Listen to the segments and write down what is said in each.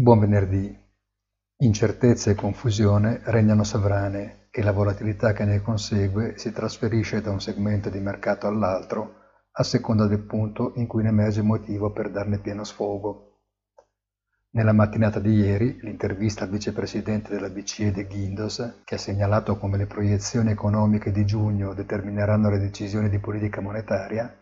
Buon venerdì. Incertezza e confusione regnano sovrane e la volatilità che ne consegue si trasferisce da un segmento di mercato all'altro a seconda del punto in cui ne emerge motivo per darne pieno sfogo. Nella mattinata di ieri, l'intervista al vicepresidente della BCE De Guindos, che ha segnalato come le proiezioni economiche di giugno determineranno le decisioni di politica monetaria,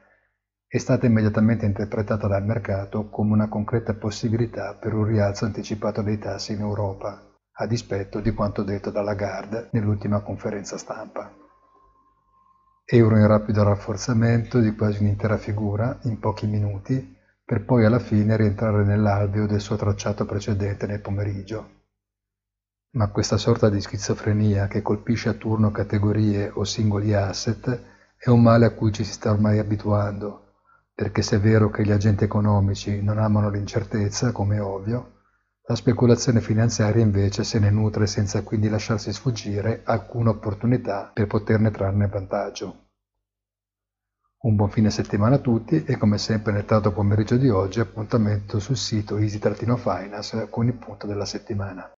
è stata immediatamente interpretata dal mercato come una concreta possibilità per un rialzo anticipato dei tassi in Europa, a dispetto di quanto detto da Lagarde nell'ultima conferenza stampa. Euro in rapido rafforzamento di quasi un'intera figura in pochi minuti, per poi alla fine rientrare nell'alveo del suo tracciato precedente nel pomeriggio. Ma questa sorta di schizofrenia che colpisce a turno categorie o singoli asset è un male a cui ci si sta ormai abituando perché se è vero che gli agenti economici non amano l'incertezza, come è ovvio, la speculazione finanziaria invece se ne nutre senza quindi lasciarsi sfuggire alcuna opportunità per poterne trarne vantaggio. Un buon fine settimana a tutti e come sempre nel tardo pomeriggio di oggi appuntamento sul sito easy-finance con il punto della settimana.